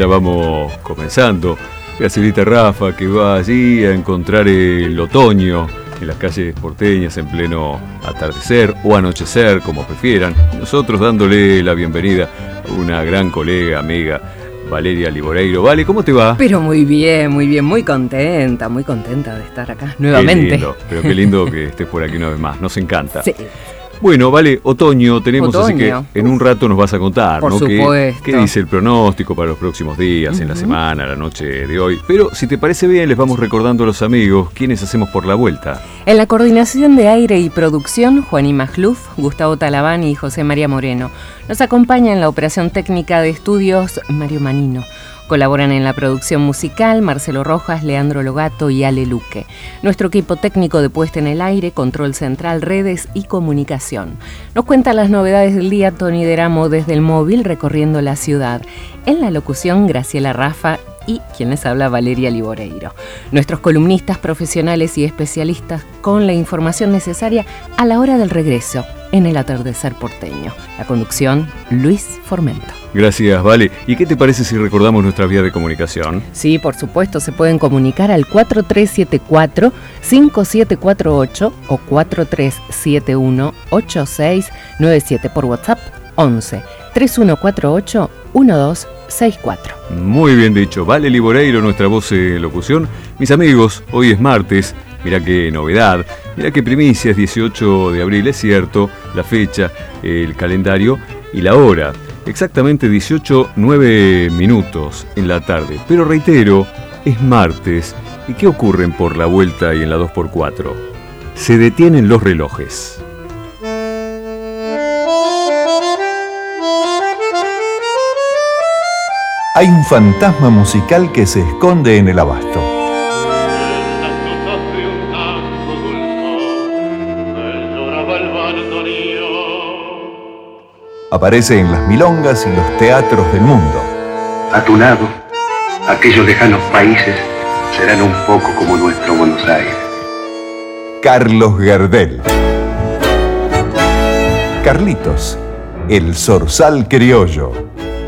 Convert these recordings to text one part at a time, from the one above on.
ya vamos comenzando. Gracielita Rafa que va allí a encontrar el otoño en las calles porteñas en pleno atardecer o anochecer, como prefieran. Nosotros dándole la bienvenida a una gran colega, amiga, Valeria Liboreiro. Vale, ¿cómo te va? Pero muy bien, muy bien, muy contenta, muy contenta de estar acá nuevamente. Qué lindo, pero qué lindo que estés por aquí una vez más, nos encanta. Sí. Bueno, vale, otoño tenemos, así que en un rato nos vas a contar, Por ¿no? ¿Qué- supuesto. ¿Qué, dice el pronóstico para los próximos días, en la semana, la noche de hoy? Pero si te parece bien, les vamos recordando a los amigos quiénes hacemos por la vuelta. En la coordinación de aire y producción, Juaní Magluf, Gustavo Talabán y José María Moreno. Nos acompaña en la operación técnica de estudios Mario Manino. Colaboran en la producción musical Marcelo Rojas, Leandro Logato y Ale Luque. Nuestro equipo técnico de puesta en el aire, control central, redes y comunicación. Nos cuenta las novedades del día Tony Deramo desde el móvil recorriendo la ciudad. En la locución Graciela Rafa y quien les habla Valeria Liboreiro. Nuestros columnistas profesionales y especialistas con la información necesaria a la hora del regreso en el atardecer porteño. La conducción Luis Formento. Gracias, Vale. ¿Y qué te parece si recordamos nuestra vía de comunicación? Sí, por supuesto, se pueden comunicar al 4374-5748 o 4371-8697 por WhatsApp 11 3148 1264. Muy bien dicho. Vale Liboreiro, nuestra voz de locución. Mis amigos, hoy es martes. Mirá qué novedad. Mirá qué primicia, es 18 de abril, es cierto. La fecha, el calendario y la hora. Exactamente 18, 9 minutos en la tarde. Pero reitero, es martes. ¿Y qué ocurren por la vuelta y en la 2x4? Se detienen los relojes. Hay un fantasma musical que se esconde en el abasto. Aparece en las milongas y los teatros del mundo. A tu lado, aquellos lejanos países serán un poco como nuestro Buenos Aires. Carlos Gardel. Carlitos, el zorzal criollo,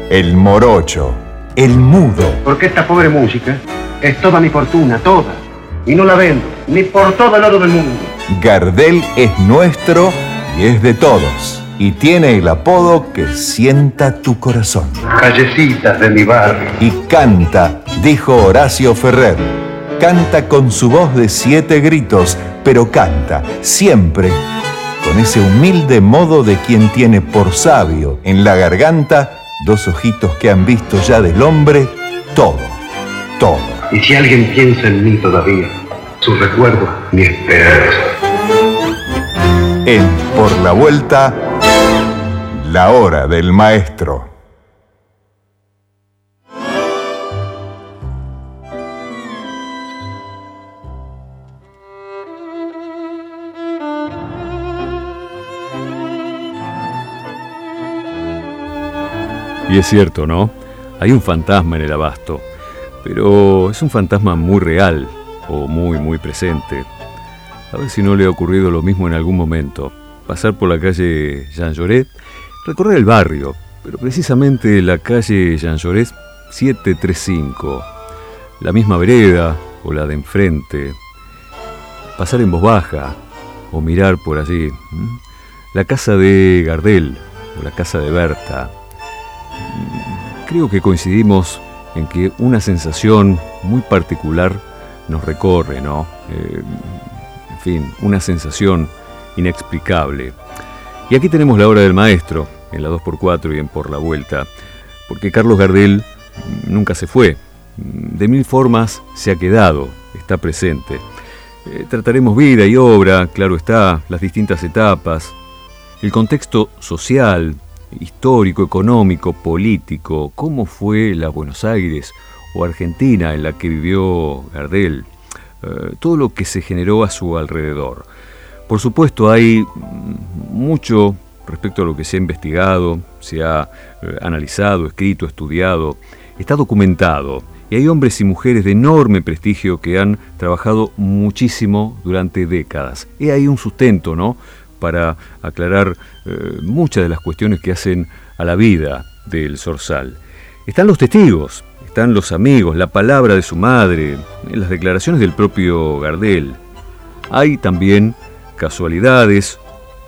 el morocho, el mudo, Porque esta pobre música es toda mi fortuna, toda. Y no la vendo, ni por todo el oro del mundo. Gardel es nuestro y es de todos. Y tiene el apodo que sienta tu corazón. Callecitas de mi barrio. Y canta, dijo Horacio Ferrer. Canta con su voz de siete gritos, pero canta siempre con ese humilde modo de quien tiene por sabio en la garganta dos ojitos que han visto ya del hombre todo, todo. Y si alguien piensa en mí todavía, su recuerdo, mi esperanza. En Por la Vuelta, la hora del maestro. Y es cierto, ¿no? Hay un fantasma en el abasto, pero es un fantasma muy real o muy, muy presente. A ver si no le ha ocurrido lo mismo en algún momento. Pasar por la calle Jean Lloret, recorrer el barrio, pero precisamente la calle Jean Lloret 735, la misma vereda o la de enfrente, pasar en voz baja o mirar por allí, la casa de Gardel o la casa de Berta, creo que coincidimos en que una sensación muy particular nos recorre, ¿no? Eh, en fin, una sensación inexplicable. Y aquí tenemos la hora del maestro, en la 2x4 y en Por la Vuelta, porque Carlos Gardel nunca se fue, de mil formas se ha quedado, está presente. Eh, trataremos vida y obra, claro está, las distintas etapas, el contexto social, histórico, económico, político, cómo fue la Buenos Aires o Argentina en la que vivió Gardel, eh, todo lo que se generó a su alrededor. Por supuesto hay mucho respecto a lo que se ha investigado, se ha eh, analizado, escrito, estudiado, está documentado y hay hombres y mujeres de enorme prestigio que han trabajado muchísimo durante décadas. Y hay un sustento, ¿no? Para aclarar eh, muchas de las cuestiones que hacen a la vida del Zorzal. Están los testigos, están los amigos, la palabra de su madre, las declaraciones del propio Gardel. Hay también casualidades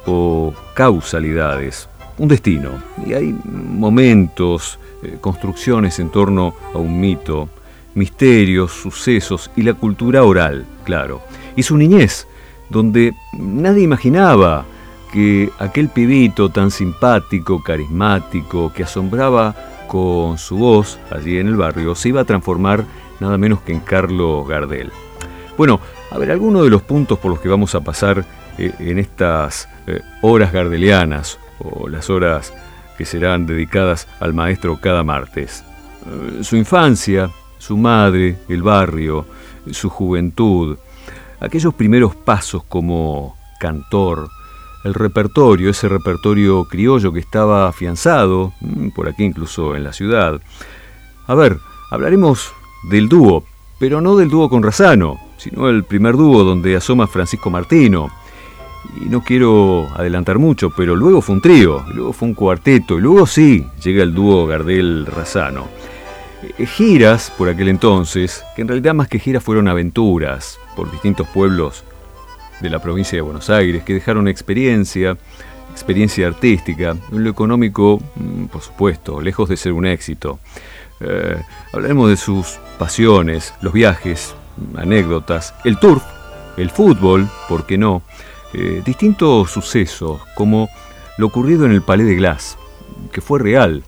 o causalidades, un destino. Y hay momentos, eh, construcciones en torno a un mito, misterios, sucesos y la cultura oral, claro. Y su niñez, donde nadie imaginaba que aquel pibito tan simpático, carismático, que asombraba con su voz allí en el barrio, se iba a transformar nada menos que en Carlos Gardel. Bueno, a ver, algunos de los puntos por los que vamos a pasar eh, en estas eh, horas gardelianas o las horas que serán dedicadas al maestro cada martes. Eh, su infancia, su madre, el barrio, su juventud, aquellos primeros pasos como cantor, el repertorio, ese repertorio criollo que estaba afianzado, mm, por aquí incluso en la ciudad. A ver, hablaremos del dúo, pero no del dúo con Razano, sino el primer dúo donde asoma Francisco Martino. Y no quiero adelantar mucho, pero luego fue un trío, luego fue un cuarteto, y luego sí llega el dúo Gardel-Razano. Eh, giras por aquel entonces, que en realidad más que giras fueron aventuras por distintos pueblos de la provincia de Buenos Aires, que dejaron experiencia, experiencia artística, lo económico, mm, por supuesto, lejos de ser un éxito. Eh, hablaremos de sus pasiones, los viajes, anécdotas, el turf, el fútbol, ¿por qué no? Eh, distintos sucesos, como lo ocurrido en el Palais de Glass, que fue real,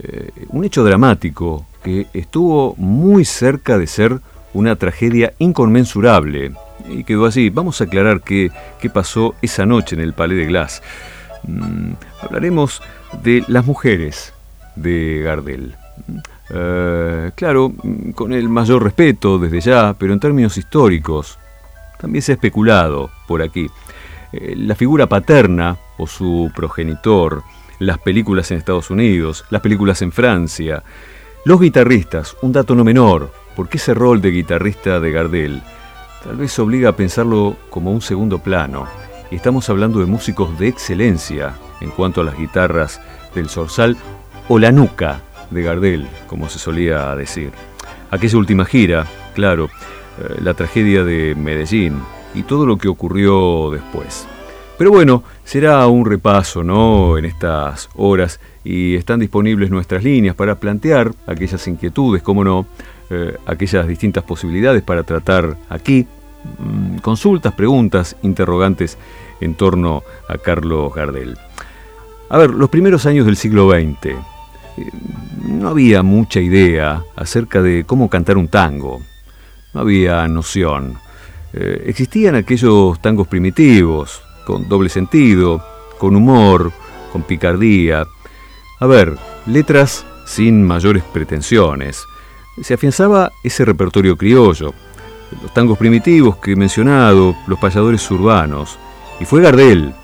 eh, un hecho dramático que estuvo muy cerca de ser una tragedia inconmensurable y quedó así. Vamos a aclarar qué, qué pasó esa noche en el Palais de Glass. Mm, hablaremos de las mujeres de Gardel. Eh, claro, mm, con el mayor respeto desde ya, pero en términos históricos, también se ha especulado por aquí. Eh, la figura paterna o su progenitor, las películas en Estados Unidos, las películas en Francia, los guitarristas, un dato no menor, porque ese rol de guitarrista de Gardel tal vez obliga a pensarlo como un segundo plano, y estamos hablando de músicos de excelencia en cuanto a las guitarras del Zorzal o la nuca de Gardel, como se solía decir. Aquella última gira, claro, eh, la tragedia de Medellín y todo lo que ocurrió después. Pero bueno, será un repaso, ¿no? En estas horas y están disponibles nuestras líneas para plantear aquellas inquietudes, como no, eh, aquellas distintas posibilidades para tratar aquí, mm, consultas, preguntas, interrogantes en torno a Carlos Gardel. A ver, los primeros años del siglo XX, eh, no había mucha idea acerca de cómo cantar un tango, no había noción. Eh, existían aquellos tangos primitivos, con doble sentido, con humor, con picardía. A ver, letras sin mayores pretensiones. Se afianzaba ese repertorio criollo, los tangos primitivos que he mencionado, los payadores urbanos. Y fue Gardel,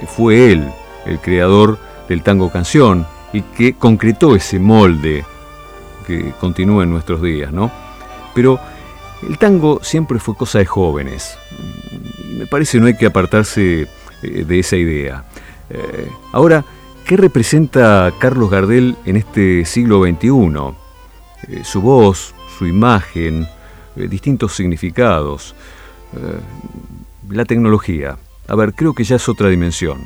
eh, fue él el creador del tango canción y que concretó ese molde que continúa en nuestros días, ¿no? Pero el tango siempre fue cosa de jóvenes me parece no hay que apartarse eh, de esa idea. Eh, ahora, ¿qué representa Carlos Gardel en este siglo XXI? Eh, su voz, su imagen, distintos significados, la tecnología. A ver, creo que ya es otra dimensión.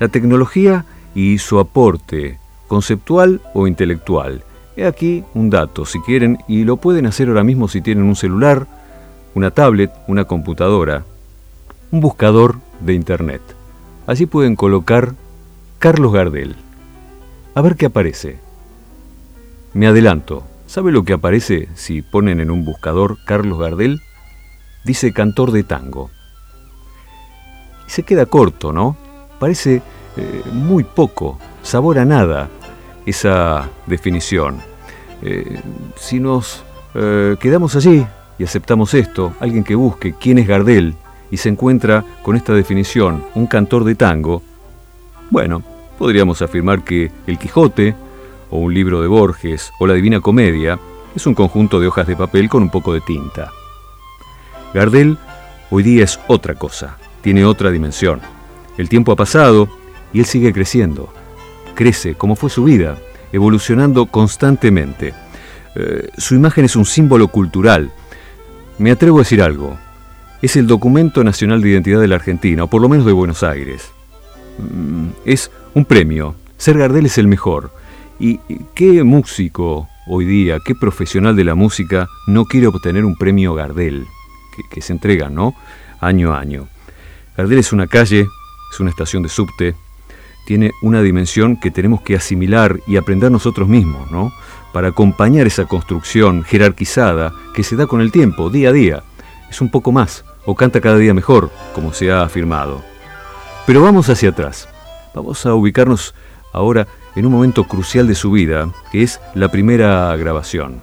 La tecnología y su aporte, conceptual o intelectual. He aquí un dato, si quieren, y lo pueden hacer ahora mismo si tienen un celular, una tablet, una computadora un buscador de internet. Allí pueden colocar Carlos Gardel. A ver qué aparece. Me adelanto. ¿Sabe lo que aparece si ponen en un buscador Carlos Gardel? Dice cantor de tango. Y se queda corto, ¿no? Parece eh, muy poco, sabor a nada esa definición. Eh, si nos eh, quedamos allí y aceptamos esto, alguien que busque quién es Gardel y se encuentra con esta definición, un cantor de tango, bueno, podríamos afirmar que El Quijote, o un libro de Borges, o la Divina Comedia, es un conjunto de hojas de papel con un poco de tinta. Gardel hoy día es otra cosa, tiene otra dimensión. El tiempo ha pasado y él sigue creciendo. Crece como fue su vida, evolucionando constantemente. Eh, su imagen es un símbolo cultural. Me atrevo a decir algo. Es el documento nacional de identidad de la Argentina, o por lo menos de Buenos Aires. Mm, es un premio. Ser Gardel es el mejor. ¿Y qué músico hoy día, qué profesional de la música no quiere obtener un premio Gardel? Que, se entrega, ¿no? Año a año. Gardel es una calle, es una estación de subte, tiene una dimensión que tenemos que asimilar y aprender nosotros mismos, ¿no? Para acompañar esa construcción jerarquizada que se da con el tiempo, día a día. Es un poco más, o canta cada día mejor, como se ha afirmado. Pero vamos hacia atrás. Vamos a ubicarnos ahora en un momento crucial de su vida, que es la primera grabación.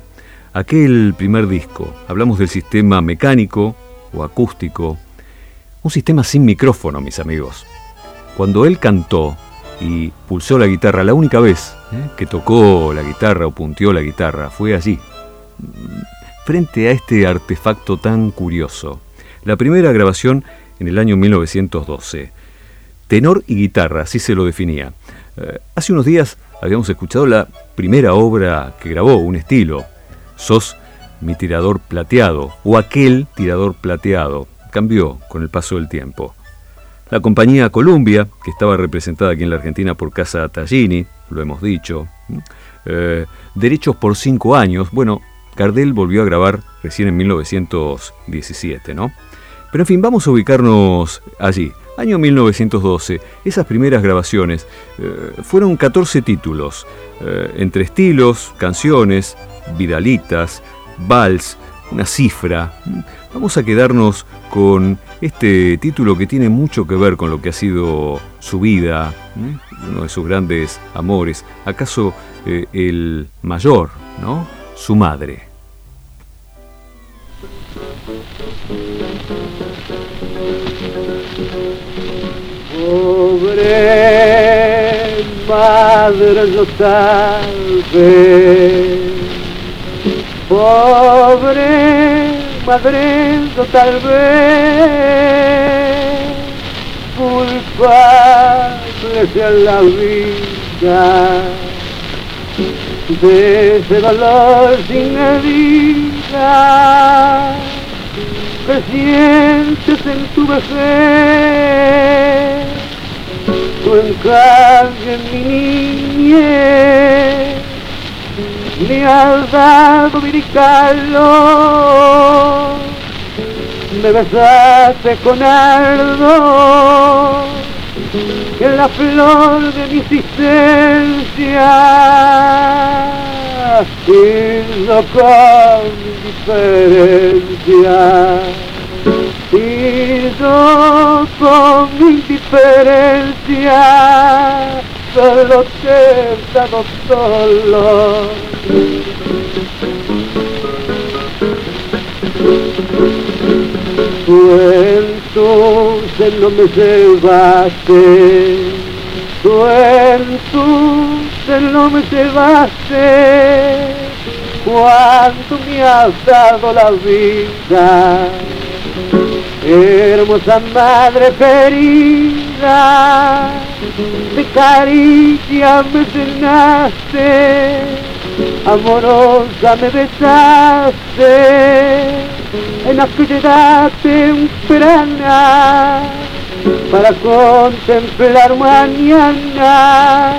Aquel primer disco, hablamos del sistema mecánico o acústico, un sistema sin micrófono, mis amigos. Cuando él cantó y pulsó la guitarra, la única vez ¿eh? que tocó la guitarra o punteó la guitarra fue allí, frente a este artefacto tan curioso. La primera grabación en el año 1912. Tenor y guitarra, así se lo definía. Eh, hace unos días habíamos escuchado la primera obra que grabó, un estilo. Sos mi tirador plateado, o aquel tirador plateado. Cambió con el paso del tiempo. La compañía Columbia, que estaba representada aquí en la Argentina por Casa Tallini, lo hemos dicho. Eh, derechos por cinco años. Bueno, Cardel volvió a grabar recién en 1917, ¿no? Pero en fin, vamos a ubicarnos allí. Año 1912, esas primeras grabaciones eh, fueron 14 títulos, eh, entre estilos, canciones, vidalitas, vals, una cifra. Vamos a quedarnos con este título que tiene mucho que ver con lo que ha sido su vida, ¿eh? uno de sus grandes amores, acaso el mayor, ¿no? Su madre. Pobre madre no salve, pobre madre no salve, culpable sea la vida de ese dolor sin medida que sientes en tu vejez en cambio en mi niñez me has dado mi calor. Me besaste con ardor en la flor de mi existencia y no con indiferencia y yo con indiferencia solo te he dado solo. Tú entonces no me llevaste, tú entonces no me llevaste, cuando me has dado la vida. Hermosa madre querida, de caricia me cenaste, amorosa me besaste, en aquella edad temprana, para contemplar mañana,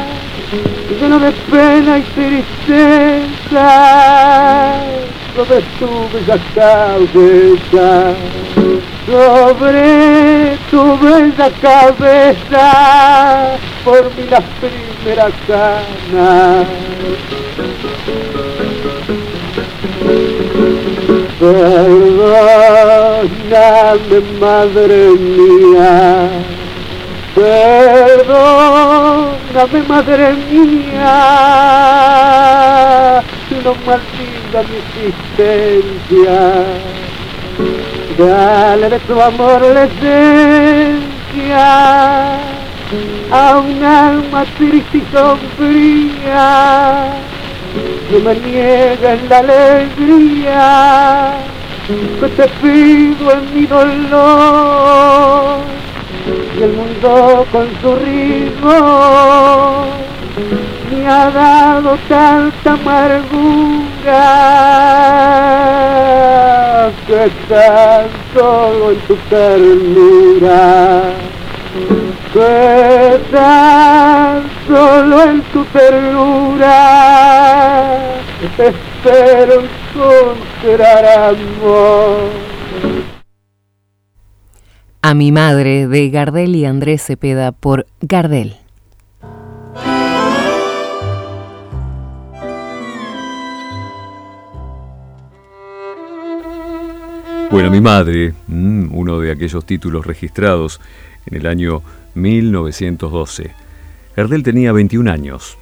lleno de pena y tristeza, sobre tu bella cabeza sobre tu bella cabeza por mi las primeras canas. Perdóname, madre mía, perdóname, madre mía, no maldiga mi existencia. Dale de tu amor la esencia a un alma triste y sombría. Que me niegues la alegría que te pido en mi dolor y el mundo con su ritmo me ha dado tanta amargura que está solo en tu ternura, que está solo en tu ternura, espero encontrar amor. A mi madre de Gardel y Andrés Cepeda por Gardel. Bueno, mi madre, mm, uno de aquellos títulos registrados en el año 1912. Gardel tenía 21 años.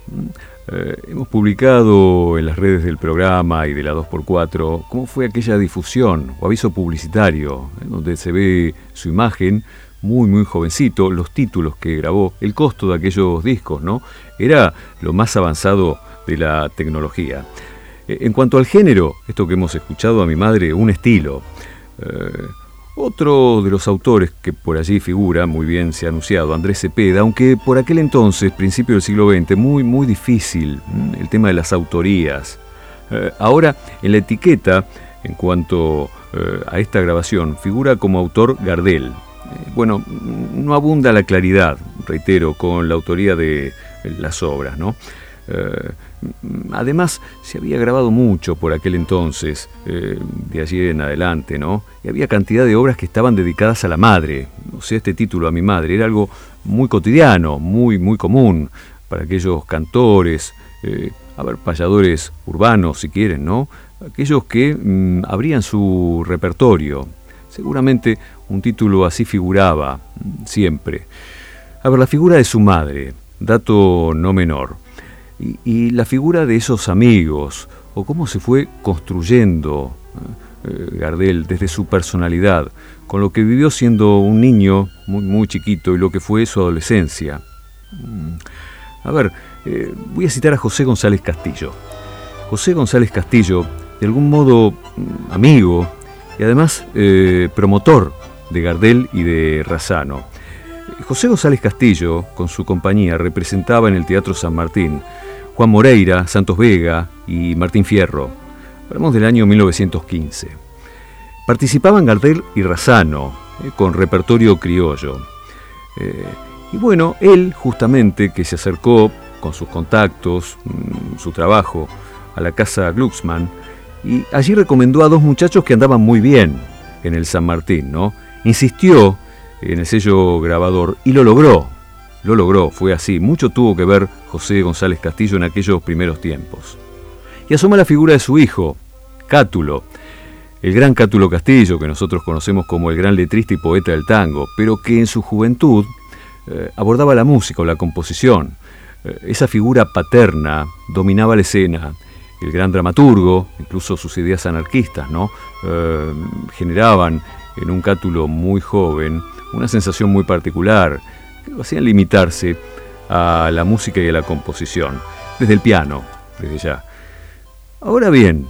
Eh, hemos publicado en las redes del programa y de la 2x4 cómo fue aquella difusión o aviso publicitario, en donde se ve su imagen muy, muy jovencito, los títulos que grabó, el costo de aquellos discos, ¿no? Era lo más avanzado de la tecnología. Eh, en cuanto al género, esto que hemos escuchado a mi madre, un estilo. Eh, otro de los autores que por allí figura, muy bien se ha anunciado, Andrés Cepeda, aunque por aquel entonces, principio del siglo XX, muy, muy difícil el tema de las autorías. Eh, ahora, en la etiqueta, en cuanto eh, a esta grabación, figura como autor Gardel. bueno, no abunda la claridad, reitero, con la autoría de las obras, ¿no? Además, se había grabado mucho por aquel entonces, eh, de allí en adelante, ¿no? Y había cantidad de obras que estaban dedicadas a la madre. O sea, este título a mi madre era algo muy cotidiano, muy, muy común para aquellos cantores, eh, a ver, payadores urbanos, si quieren, ¿no? Aquellos que mm, abrían su repertorio. Seguramente un título así figuraba mm, siempre. A ver, la figura de su madre, dato no menor y, la figura de esos amigos, o cómo se fue construyendo eh, Gardel desde su personalidad, con lo que vivió siendo un niño muy, muy chiquito y lo que fue su adolescencia. Mm. A ver, eh, voy a citar a José González Castillo. José González Castillo, de algún modo mm, amigo y además eh, promotor de Gardel y de Razano. José González Castillo, con su compañía, representaba en el Teatro San Martín Juan Moreira, Santos Vega y Martín Fierro. Hablamos del año 1915. Participaban Gardel y Razano, eh, con repertorio criollo. Eh, y bueno, él justamente que se acercó con sus contactos, mm, su trabajo, a la casa Glucksmann, y allí recomendó a dos muchachos que andaban muy bien en el San Martín, ¿no? Insistió en el sello grabador y lo logró. Lo logró, fue así. Mucho tuvo que ver José González Castillo en aquellos primeros tiempos. Y asoma la figura de su hijo, Cátulo, el gran Cátulo Castillo, que nosotros conocemos como el gran letrista y poeta del tango, pero que en su juventud eh, abordaba la música o la composición. Eh, esa figura paterna dominaba la escena. El gran dramaturgo, incluso sus ideas anarquistas, ¿no? Eh, generaban en un Cátulo muy joven una sensación muy particular, hacían limitarse a la música y a la composición, desde el piano, desde ya. Ahora bien,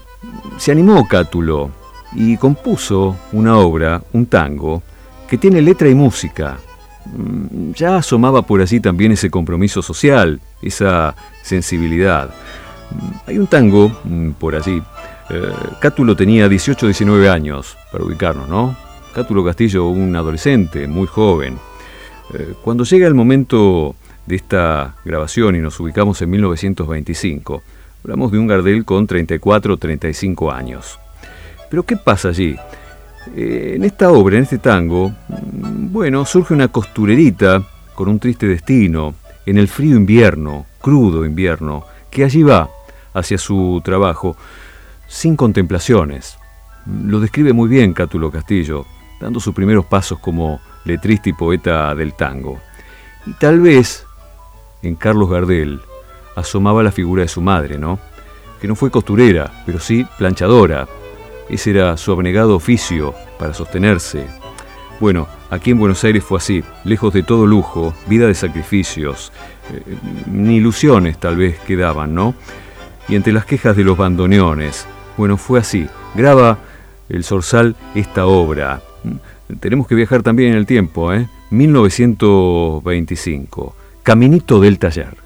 se animó Cátulo y compuso una obra, un tango, que tiene letra y música. Mm, ya asomaba por allí también ese compromiso social, esa sensibilidad. Mm, hay un tango mm, por allí. Eh, Cátulo tenía 18 19 años, para ubicarnos, ¿no? Cátulo Castillo, un adolescente, muy joven. Eh, cuando llega el momento de esta grabación y nos ubicamos en 1925, hablamos de un Gardel con 34 o 35 años. Pero ¿qué pasa allí? Eh, en esta obra, en este tango, mm, bueno, surge una costurerita con un triste destino, en el frío invierno, crudo invierno, que allí va hacia su trabajo, sin contemplaciones. Lo describe muy bien Cátulo Castillo, dando sus primeros pasos como letrista y poeta del tango. Y tal vez en Carlos Gardel asomaba la figura de su madre, ¿no? Que no fue costurera, pero sí planchadora. Ese era su abnegado oficio para sostenerse. Bueno, aquí en Buenos Aires fue así, lejos de todo lujo, vida de sacrificios, eh, ni ilusiones tal vez quedaban, ¿no? Y entre las quejas de los bandoneones, bueno, fue así. Graba el Zorzal esta obra, tenemos que viajar también en el tiempo, ¿eh? 1925. Caminito del taller.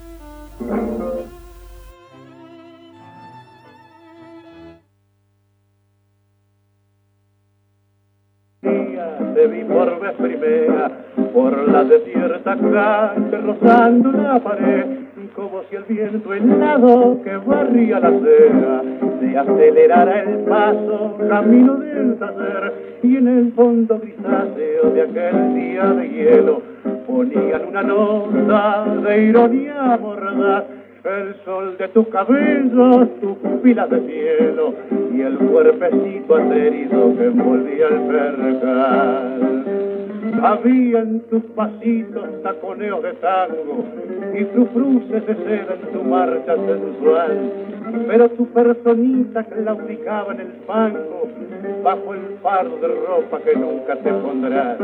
Si el viento helado que barría la acera se acelerara el paso camino del taller y en el fondo grisáceo de aquel día de hielo ponían una nota de ironía mordaz el sol de tu cabello, tu pupila de cielo y el cuerpecito aterido que envolvía el percal. Había en tus pasitos taconeos de tango y tus cruces de seda en tu marcha sensual. Pero tu personita claudicaba en el fango bajo el fardo de ropa que nunca te pondrás.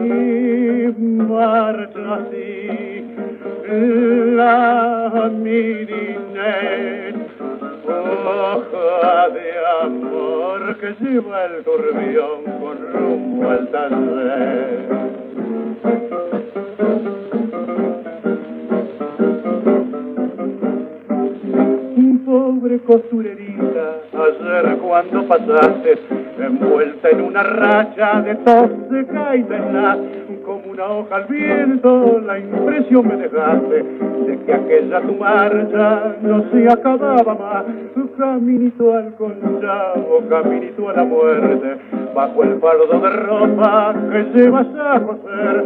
Y marcha así la mirinette, hoja de amor que lleva el turbión con rumbo al taller. Pobre costurerita, ayer cuando pasaste, envuelta en una racha de tos seca y una hoja al viento, la impresión me dejaste de que aquella tu marcha no se acababa más. Caminito al conchavo, caminito a la muerte, bajo el fardo de ropa que llevas a coser.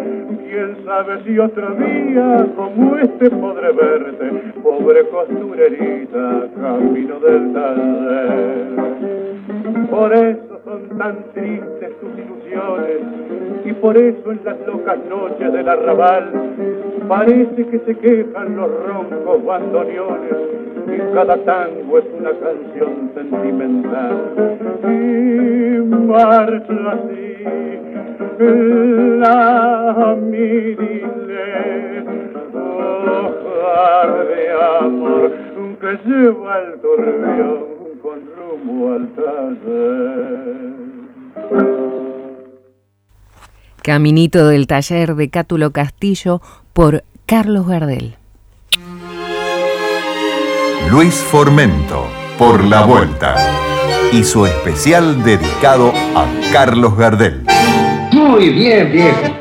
Quién sabe si otro día como este podré verte, pobre costurerita, camino del taller. Por son tan tristes tus ilusiones y por eso en las locas noches del arrabal parece que se quejan los roncos bandoneones y cada tango es una canción sentimental. Y marcha así la mirile hoja de amor que lleva el turbión con rumbo al taller. Caminito del taller de Cátulo Castillo por Carlos Gardel. Luis Formento, por la vuelta. Y su especial dedicado a Carlos Gardel. Muy bien, viejo.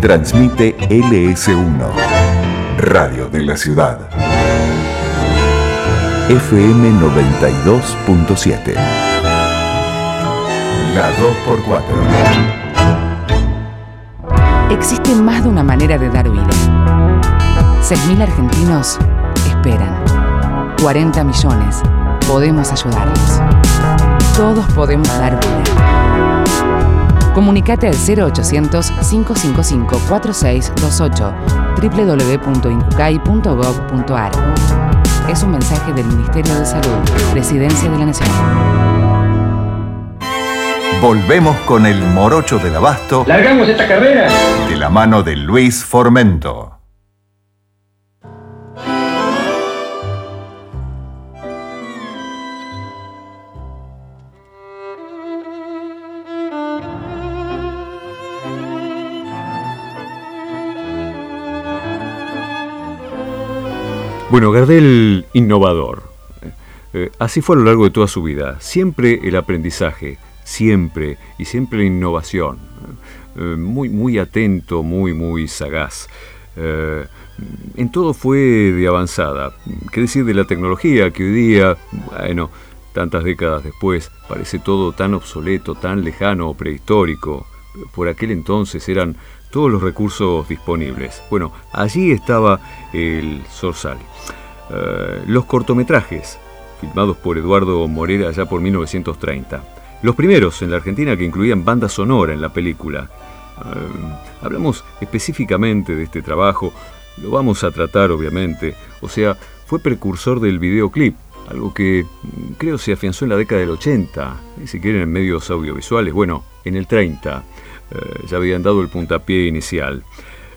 Transmite LS1, Radio de la Ciudad. FM 92.7. La 2x4. Existe más de una manera de dar vida. 6.000 argentinos esperan. 40 millones. Podemos ayudarlos. Todos podemos dar vida. Comunicate al 0800-555-4628 www.incucay.gov.ar Es un mensaje del Ministerio de Salud, Presidencia de la Nación. Volvemos con el morocho del abasto ¿Largamos esta carrera? de la mano de Luis Formento. Bueno, Gardel, innovador. Eh, así fue a lo largo de toda su vida. Siempre el aprendizaje, siempre, y siempre la innovación. Eh, muy, muy atento, muy, muy sagaz. Eh, en todo fue de avanzada. ¿Qué decir de la tecnología que hoy día, bueno, tantas décadas después, parece todo tan obsoleto, tan lejano o prehistórico? Por aquel entonces eran todos los recursos disponibles. Bueno, allí estaba el Sorsal. Eh, los cortometrajes, filmados por Eduardo Morera ya por 1930. Los primeros en la Argentina que incluían banda sonora en la película. Eh, hablamos específicamente de este trabajo, lo vamos a tratar obviamente, o sea, fue precursor del videoclip, algo que mm, creo se afianzó en la década del 80, ni siquiera en medios audiovisuales, bueno, en el 30 eh, ya habían dado el puntapié inicial.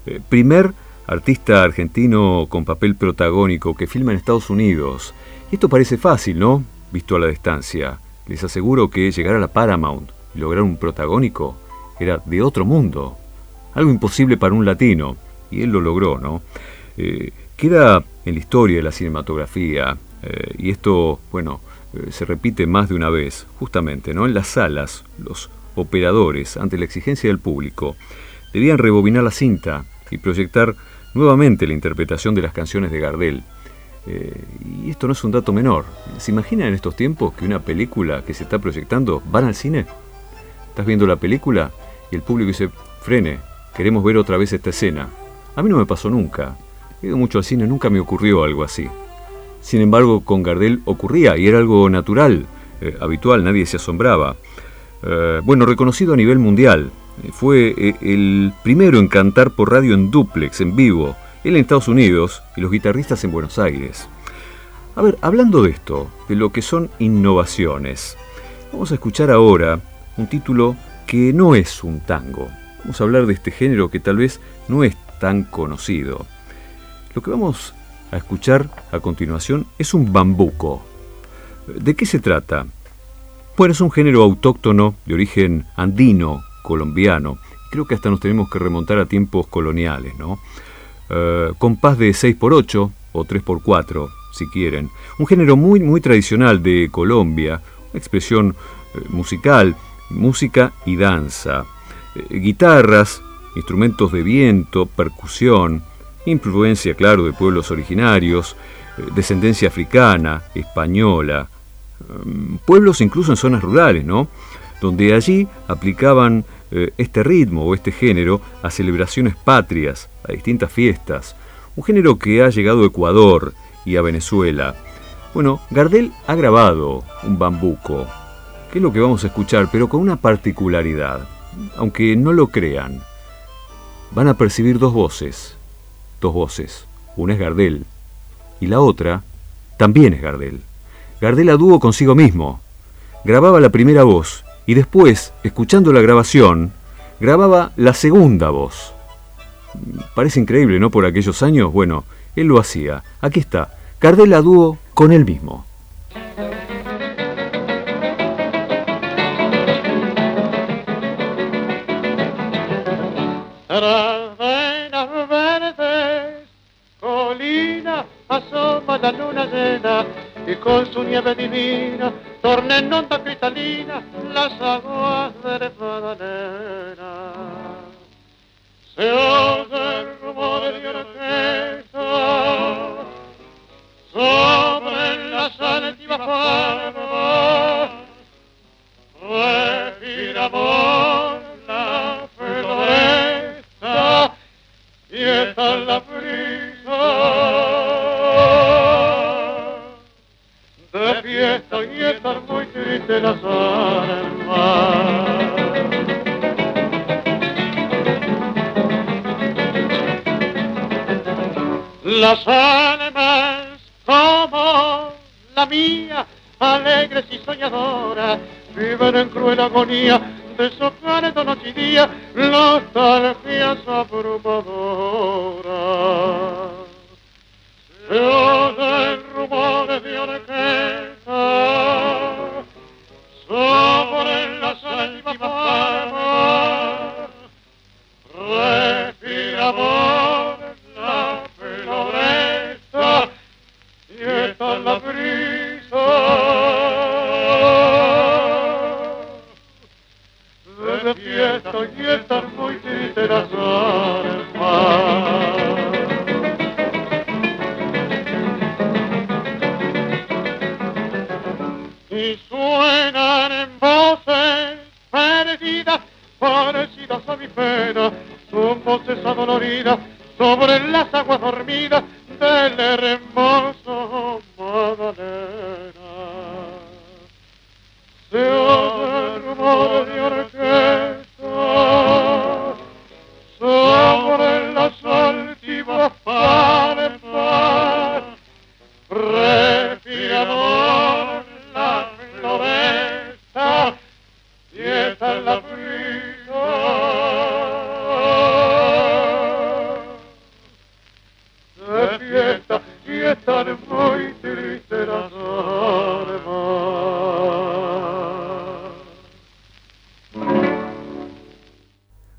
Eh, primer artista argentino con papel protagónico que filma en Estados Unidos. Y esto parece fácil, ¿no? Visto a la distancia. Les aseguro que llegar a la Paramount y lograr un protagónico era de otro mundo. Algo imposible para un latino. Y él lo logró, ¿no? Eh, queda en la historia de la cinematografía. eh, y esto, bueno, se repite más de una vez, justamente, ¿no? En las salas, los operadores, ante la exigencia del público, debían rebobinar la cinta y proyectar nuevamente la interpretación de las canciones de Gardel. Eh, y esto no es un dato menor. ¿Se imaginan en estos tiempos que una película que se está proyectando van al cine? Estás viendo la película y el público dice, frene, queremos ver otra vez esta escena. A mí no me pasó nunca. He ido mucho al cine, nunca me ocurrió algo así. Sin embargo, con Gardel ocurría y era algo natural, eh, habitual, nadie se asombraba. Eh, bueno, reconocido a nivel mundial. Eh, fue el primero en cantar por radio en duplex, en vivo, él en Estados Unidos y los guitarristas en Buenos Aires. A ver, hablando de esto, de lo que son innovaciones, vamos a escuchar ahora un título que no es un tango. Vamos a hablar de este género que tal vez no es tan conocido. Lo que vamos a escuchar a continuación es un bambuco. ¿De qué se trata? Bueno, es un género autóctono de origen andino, colombiano. Creo que hasta nos tenemos que remontar a tiempos coloniales, ¿no? Eh, compás de 6x8 o 3x4, si quieren. Un género muy, muy tradicional de Colombia, una expresión eh, musical, música y danza. Eh, guitarras, instrumentos de viento, percusión, influencia, claro, de pueblos originarios, descendencia africana, española, pueblos incluso en zonas rurales, ¿no? Donde allí aplicaban eh, este ritmo o este género a celebraciones patrias, a distintas fiestas. Un género que ha llegado a Ecuador y a Venezuela. Bueno, Gardel ha grabado un bambuco, que es lo que vamos a escuchar, pero con una particularidad. Aunque no lo crean, van a percibir dos voces dos voces. Una es Gardel y la otra también es Gardel. Gardel a dúo consigo mismo. Grababa la primera voz y después, escuchando la grabación, grababa la segunda voz. Parece increíble, ¿no? Por aquellos años, bueno, él lo hacía. Aquí está, Gardel dúo con él mismo. la luna llena y con su nieve divina torna en onda cristalina las aguas de Magdalena. Se oye el rumor de orquesta sobre las altivas palmas, respiramos y estar muy triste las almas. Las almas como la mía, alegres y soñadoras, viven en cruel agonía de socar de noche y día nostalgias abrumadoras. Fiesta y estar muy triste las y suenan en voces perdidas, parecidas a mi pena, son voces adoloridas sobre las aguas dormidas del hermoso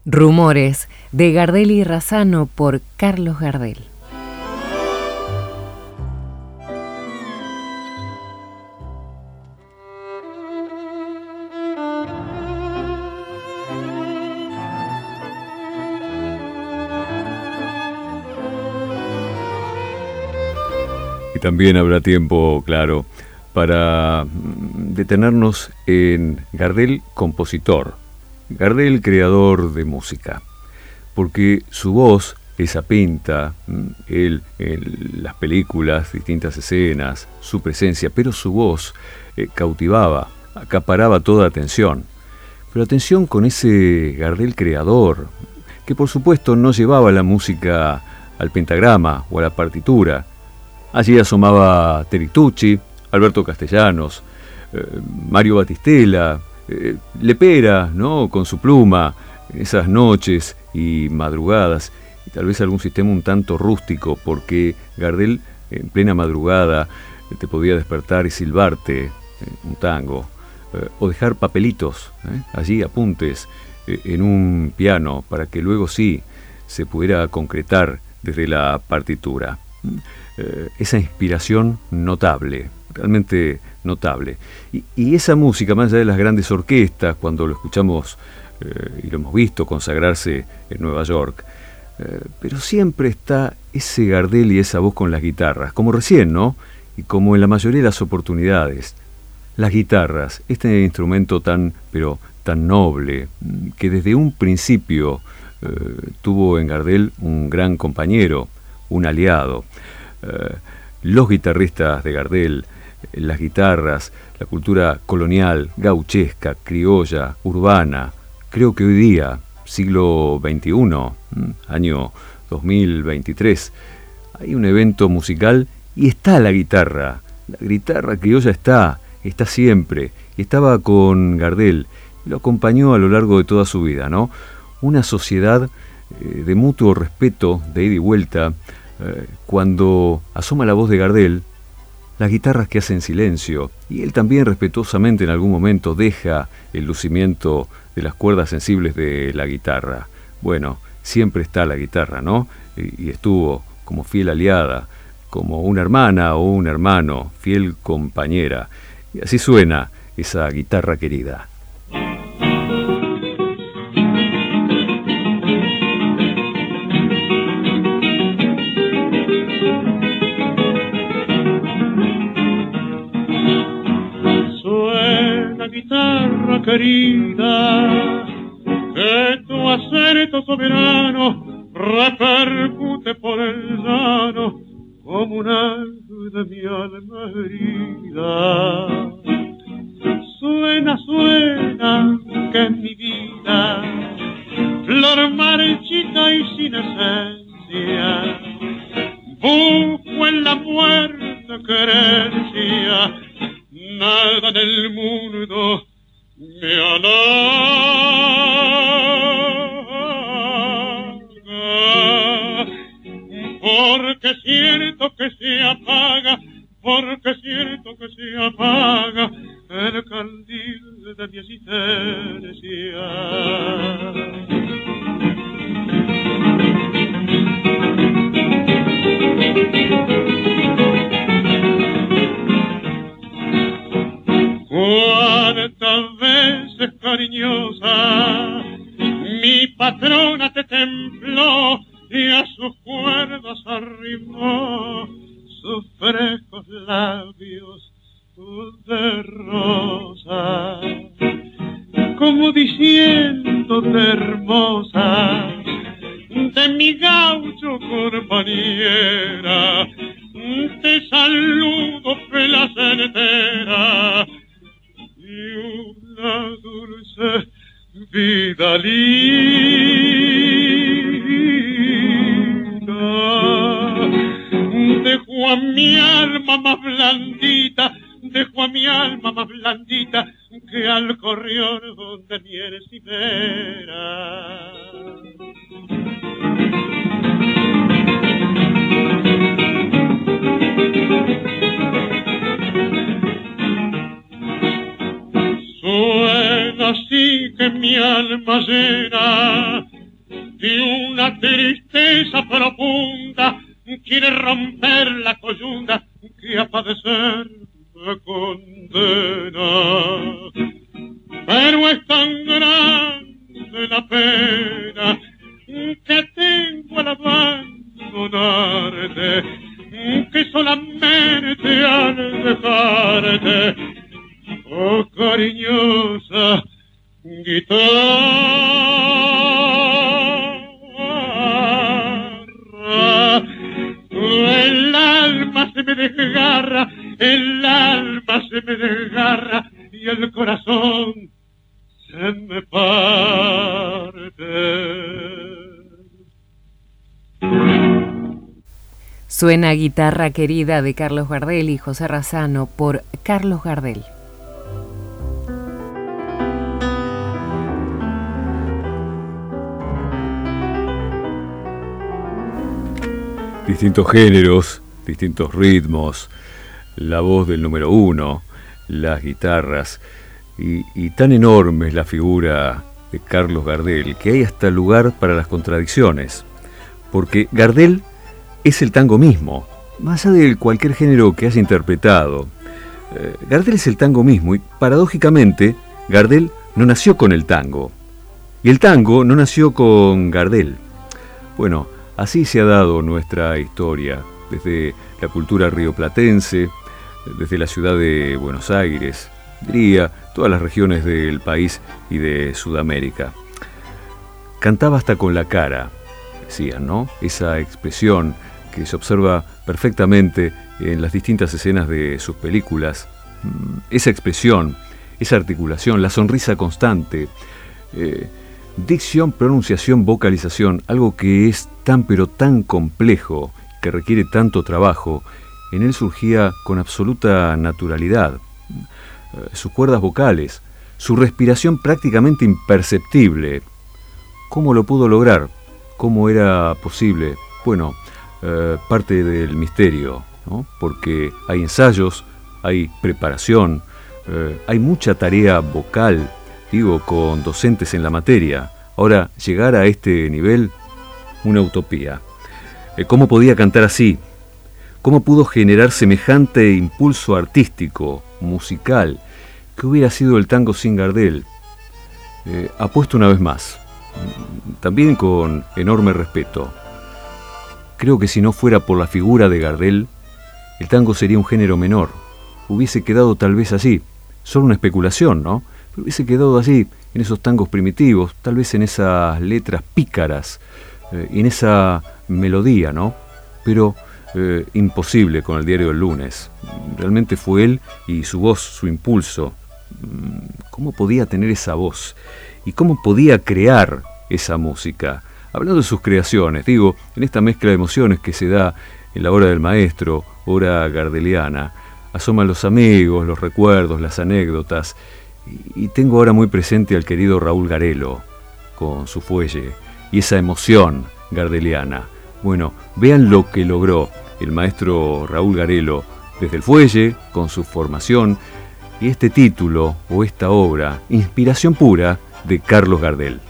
Rumores de Gardel y Razano por Carlos Gardel. También habrá tiempo, claro, para mm, detenernos en Gardel compositor, Gardel creador de música, porque su voz, esa pinta, mm, él, las películas, distintas escenas, su presencia, pero su voz eh, cautivaba, acaparaba toda atención. Pero atención con ese Gardel creador, que por supuesto no llevaba la música al pentagrama o a la partitura. Allí asomaba Teritucci, Alberto Castellanos, eh, Mario Batistela, eh, Lepera, ¿no? Con su pluma, esas noches y madrugadas, y tal vez algún sistema un tanto rústico, porque Gardel en plena madrugada te podía despertar y silbarte eh, un tango, o dejar papelitos, allí apuntes, en un piano para que luego sí se pudiera concretar desde la partitura. Eh, esa inspiración notable, realmente notable. Y, esa música, más allá de las grandes orquestas, cuando lo escuchamos eh, y lo hemos visto consagrarse en Nueva York, eh, pero siempre está ese Gardel y esa voz con las guitarras, como recién, ¿no? Y como en la mayoría de las oportunidades. Las guitarras, este instrumento tan, pero tan noble, que desde un principio tuvo en Gardel un gran compañero, un aliado. Eh, los guitarristas de Gardel, las guitarras, la cultura colonial, gauchesca, criolla, urbana, creo que hoy día, siglo XXI, mm, año 2023, hay un evento musical y está la guitarra. La guitarra criolla está, está siempre. Estaba con Gardel lo acompañó a lo largo de toda su vida, ¿no? Una sociedad eh, de mutuo respeto, de ida y vuelta, eh, cuando asoma la voz de Gardel, las guitarras que hacen silencio, y él también respetuosamente en algún momento deja el lucimiento de las cuerdas sensibles de la guitarra. Bueno, siempre está la guitarra, ¿no? Y, y estuvo como fiel aliada, como una hermana o un hermano, fiel compañera. Y así suena esa guitarra querida. Querida, que tu acento soberano repercute por el llano como una de mi alma herida. Suena, suena, que es mi vida, flor marchita y sin esencia, busco en la muerte querencia, nada en el me mi alma llena de una tristeza profunda quiere romper Suena Guitarra Querida de Carlos Gardel y José Razano por Carlos Gardel. Distintos géneros, distintos ritmos, la voz del número uno, las guitarras, y, y tan enorme es la figura de Carlos Gardel que hay hasta lugar para las contradicciones, porque Gardel es el tango mismo, más allá de cualquier género que haya interpretado. Eh, Gardel es el tango mismo y paradójicamente Gardel no nació con el tango y el tango no nació con Gardel. Bueno, así se ha dado nuestra historia, desde la cultura rioplatense, desde la ciudad de Buenos Aires, diría, todas las regiones del país y de Sudamérica. Cantaba hasta con la cara, decían, ¿no? Esa expresión que se observa perfectamente en las distintas escenas de sus películas. Mm, esa expresión, esa articulación, la sonrisa constante, eh, dicción, pronunciación, vocalización, algo que es tan pero tan complejo, que requiere tanto trabajo, en él surgía con absoluta naturalidad. Eh, sus cuerdas vocales, su respiración prácticamente imperceptible. ¿Cómo lo pudo lograr? ¿Cómo era posible? Bueno, eh, parte del misterio, porque hay ensayos, hay preparación, eh, hay mucha tarea vocal, digo, con docentes en la materia. Ahora, llegar a este nivel, una utopía. Eh, ¿Cómo podía cantar así? ¿Cómo pudo generar semejante impulso artístico, musical? que hubiera sido el tango sin Gardel? apuesto una vez más, también con enorme respeto. Creo que si no fuera por la figura de Gardel, el tango sería un género menor. Hubiese quedado tal vez así, solo una especulación, ¿no? Pero hubiese quedado así, en esos tangos primitivos, tal vez en esas letras pícaras, eh, en esa melodía, ¿no? Pero eh, imposible con el diario del lunes. Realmente fue él y su voz, su impulso. Mm, ¿Cómo podía tener esa voz? ¿Y cómo podía crear esa música? Hablando de sus creaciones, digo, en esta mezcla de emociones que se da en la obra del maestro, obra gardeliana, asoman los amigos, los recuerdos, las anécdotas, y tengo ahora muy presente al querido Raúl Garelo, con su fuelle, y esa emoción gardeliana. Bueno, vean lo que logró el maestro Raúl Garelo desde el fuelle, con su formación, y este título o esta obra, inspiración pura de Carlos Gardel.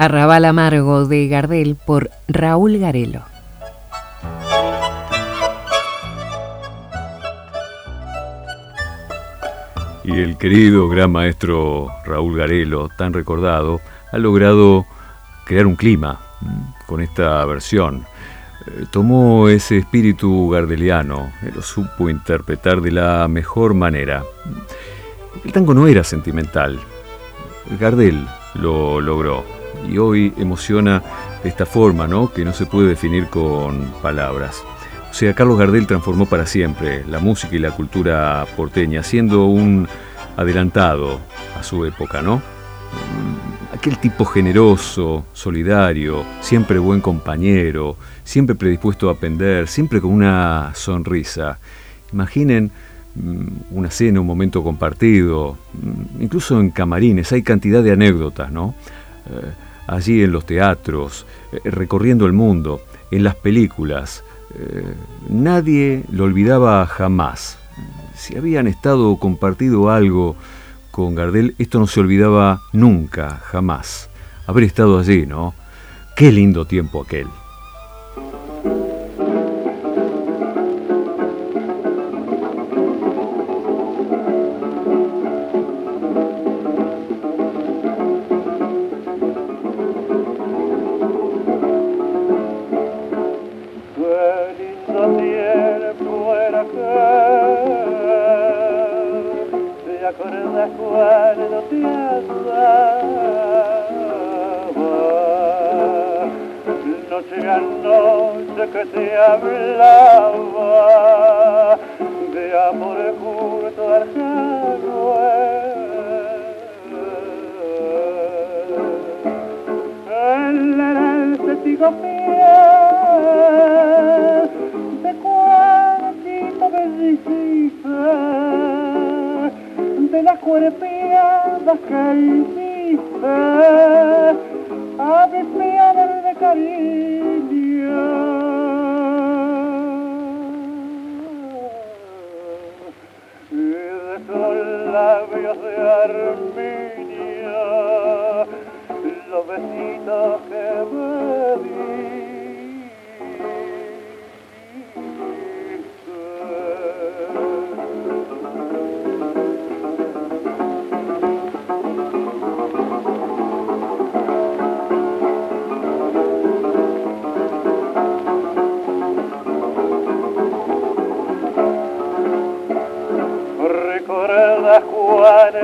Arrabal Amargo de Gardel por Raúl Garelo. Y el querido gran maestro Raúl Garelo, tan recordado, ha logrado crear un clima mm, con esta versión. Eh, tomó ese espíritu gardeliano, y lo supo interpretar de la mejor manera. El tango no era sentimental. Gardel lo logró y hoy emociona de esta forma, ¿no? Que no se puede definir con palabras. O sea, Carlos Gardel transformó para siempre la música y la cultura porteña, siendo un adelantado a su época, ¿no? Aquel tipo generoso, solidario, siempre buen compañero, siempre predispuesto a aprender, siempre con una sonrisa. Imaginen mm, una cena, un momento compartido, mm, incluso en camarines, hay cantidad de anécdotas, ¿no? Eh, allí en los teatros, eh, recorriendo el mundo, en las películas, eh, nadie lo olvidaba jamás. Si habían estado o compartido algo con Gardel, esto no se olvidaba nunca, jamás. Haber estado allí, ¿no? Qué lindo tiempo aquel.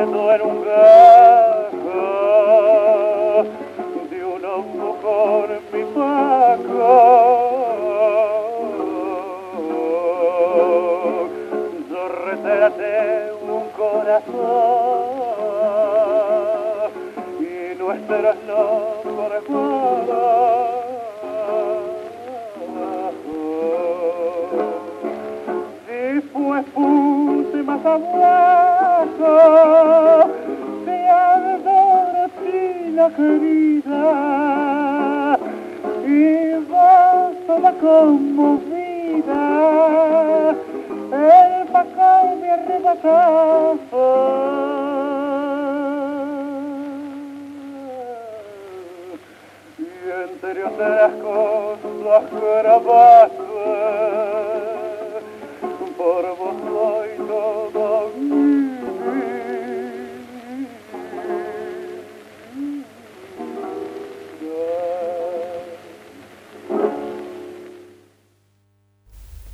recuerdo era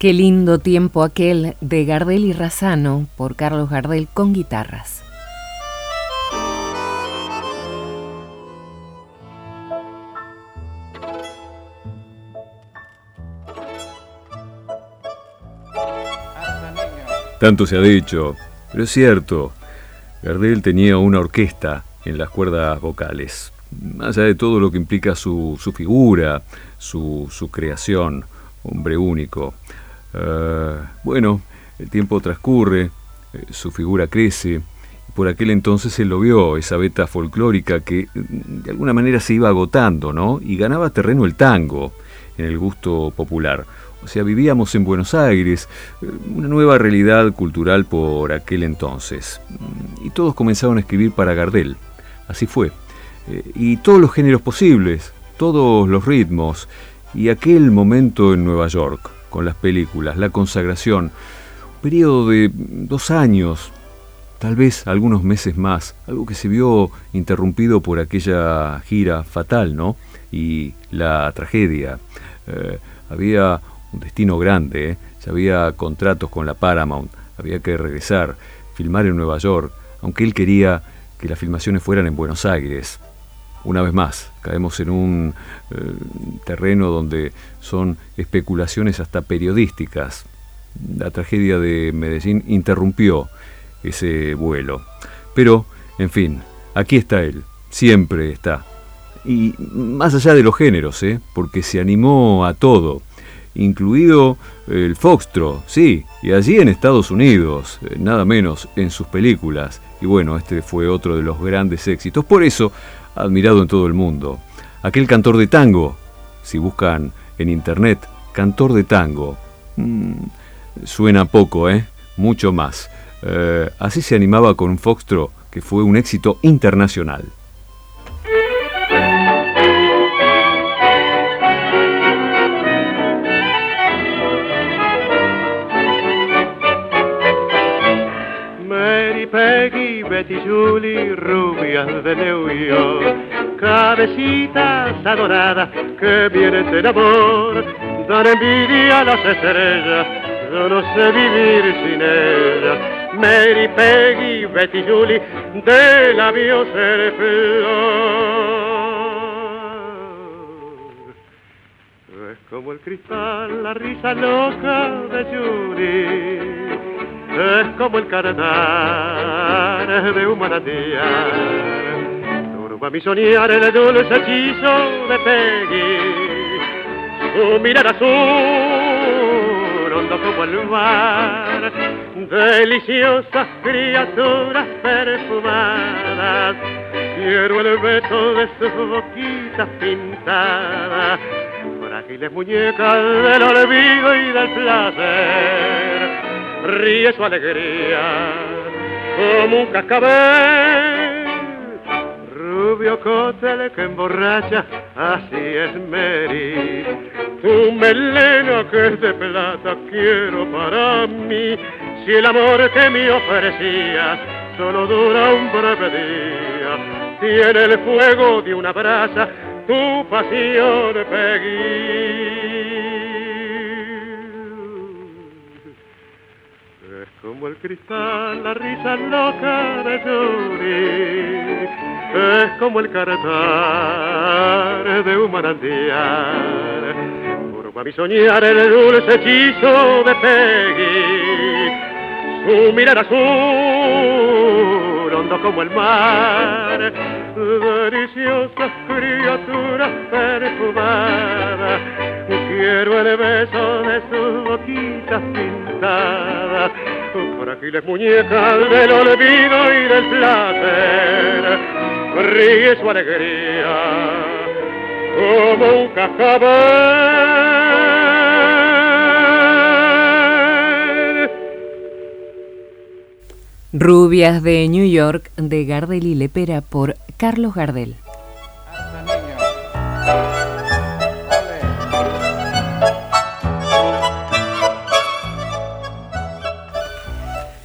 Qué lindo tiempo aquel de Gardel y Razano por Carlos Gardel con guitarras. Tanto se ha dicho, pero es cierto, Gardel tenía una orquesta en las cuerdas vocales, más allá de todo lo que implica su, figura, su, su creación, hombre único. Eh, bueno, el tiempo transcurre, eh, su figura crece. Por aquel entonces él lo vio, esa beta folclórica que mm, de alguna manera se iba agotando, ¿no? Y ganaba terreno el tango en el gusto popular. O sea, vivíamos en Buenos Aires, eh, una nueva realidad cultural por aquel entonces. Mm, y todos comenzaron a escribir para Gardel. Así fue. eh, y todos los géneros posibles, todos los ritmos, y aquel momento en Nueva York, con las películas, la consagración, un periodo de dos años, tal vez algunos meses más, algo que se vio interrumpido por aquella gira fatal, ¿no? Y la tragedia. Eh, había un destino grande, ¿eh? ya había contratos con la Paramount, había que regresar, filmar en Nueva York, aunque él quería que las filmaciones fueran en Buenos Aires. Una vez más, caemos en un eh, terreno donde son especulaciones hasta periodísticas. La tragedia de Medellín interrumpió ese vuelo. Pero, en fin, aquí está él, siempre está. Y más allá de los géneros, ¿eh? porque se animó a todo incluido el foxtro, sí, y allí en Estados Unidos, eh, nada menos en sus películas. Y bueno, este fue otro de los grandes éxitos, por eso admirado en todo el mundo. Aquel cantor de tango, si buscan en internet, cantor de tango, mm, suena poco, ¿eh? Mucho más. Eh, así se animaba con un foxtro que fue un éxito internacional. Betty Julie, rubias de New York, cabecitas adoradas que vienen del amor, dan envidia a las estrellas, yo no sé vivir sin ellas. Mary, Peggy, Betty Julie, de labios el Es como el cristal, la risa loca de Julie es como el cantar de un manantial. Turba mi soñar el dulce hechizo de Peggy, su mirar azul, hondo como el mar, deliciosas criaturas perfumadas. Quiero el beso de sus boquitas pintadas, frágiles muñecas del olvido y del placer ríe su alegría como un cascabel. Rubio cóctel que emborracha, así es Mary. Tu melena que es de plata quiero para mí. Si el amor que me ofrecías solo dura un breve día, tiene el fuego de una brasa tu pasión, Peggy. Como el cristal, la risa loca de Yuri, es como el cantar de un manantial. Por mi soñar el dulce hechizo de Peggy, su mirar azul, hondo como el mar, deliciosas criaturas perfumadas. Quiero el beso de sus boquitas pintadas frágiles muñecas del olvido y del placer, ríe su alegría como un cascabel. Rubias de New York de Gardel y Lepera por Carlos Gardel.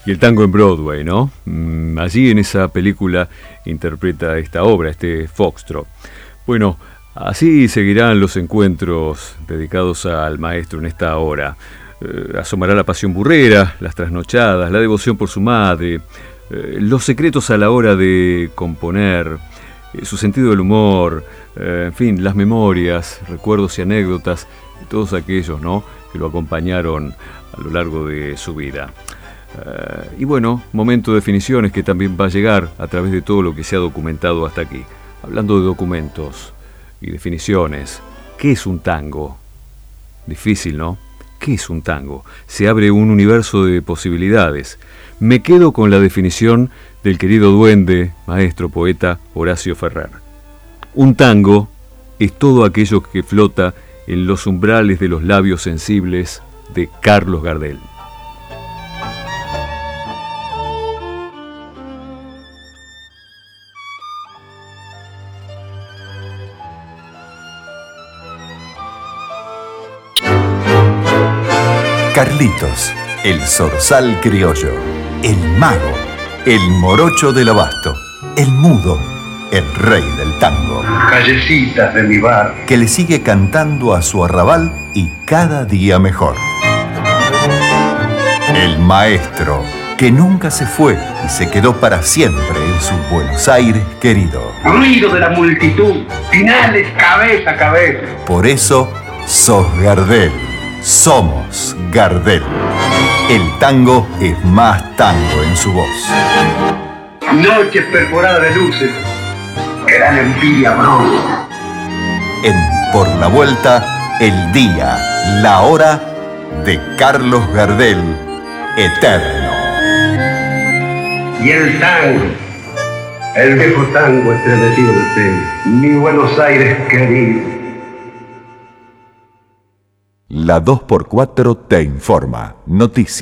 Y el tango en Broadway, ¿no? Mm, allí en esa película interpreta esta obra, este Foxtrot. Bueno, así seguirán los encuentros dedicados al maestro en esta hora. Eh, asomará la pasión burrera, las trasnochadas, la devoción por su madre, eh, los secretos a la hora de componer, eh, su sentido del humor, en fin, las memorias, recuerdos y anécdotas, todos aquellos ¿no? que lo acompañaron a lo largo de su vida. Eh, y bueno, momento de definiciones que también va a llegar a través de todo lo que se ha documentado hasta aquí. Hablando de documentos y definiciones, ¿qué es un tango? Difícil, ¿no? ¿Qué es un tango? Se abre un universo de posibilidades. Me quedo con la definición del querido duende, maestro poeta Horacio Ferrer. Un tango es todo aquello que flota en los umbrales de los labios sensibles de Carlos Gardel. Carlitos, el zorzal criollo, el mago, el morocho del abasto, el mudo, el rey del tango. Callecitas de mi bar. Que le sigue cantando a su arrabal y cada día mejor. El maestro, que nunca se fue y se quedó para siempre en su Buenos Aires querido. Ruido de la multitud, finales cabeza a cabeza. Por eso, sos Gardel. Somos Gardel. El tango es más tango en su voz. Noches perforadas de luces que dan envidia bronca. En Por la Vuelta, el día, la hora de Carlos Gardel, eterno. Y el tango, el viejo tango estremecido de usted, mi Buenos Aires querido. La 2x4 te informa. Noticias.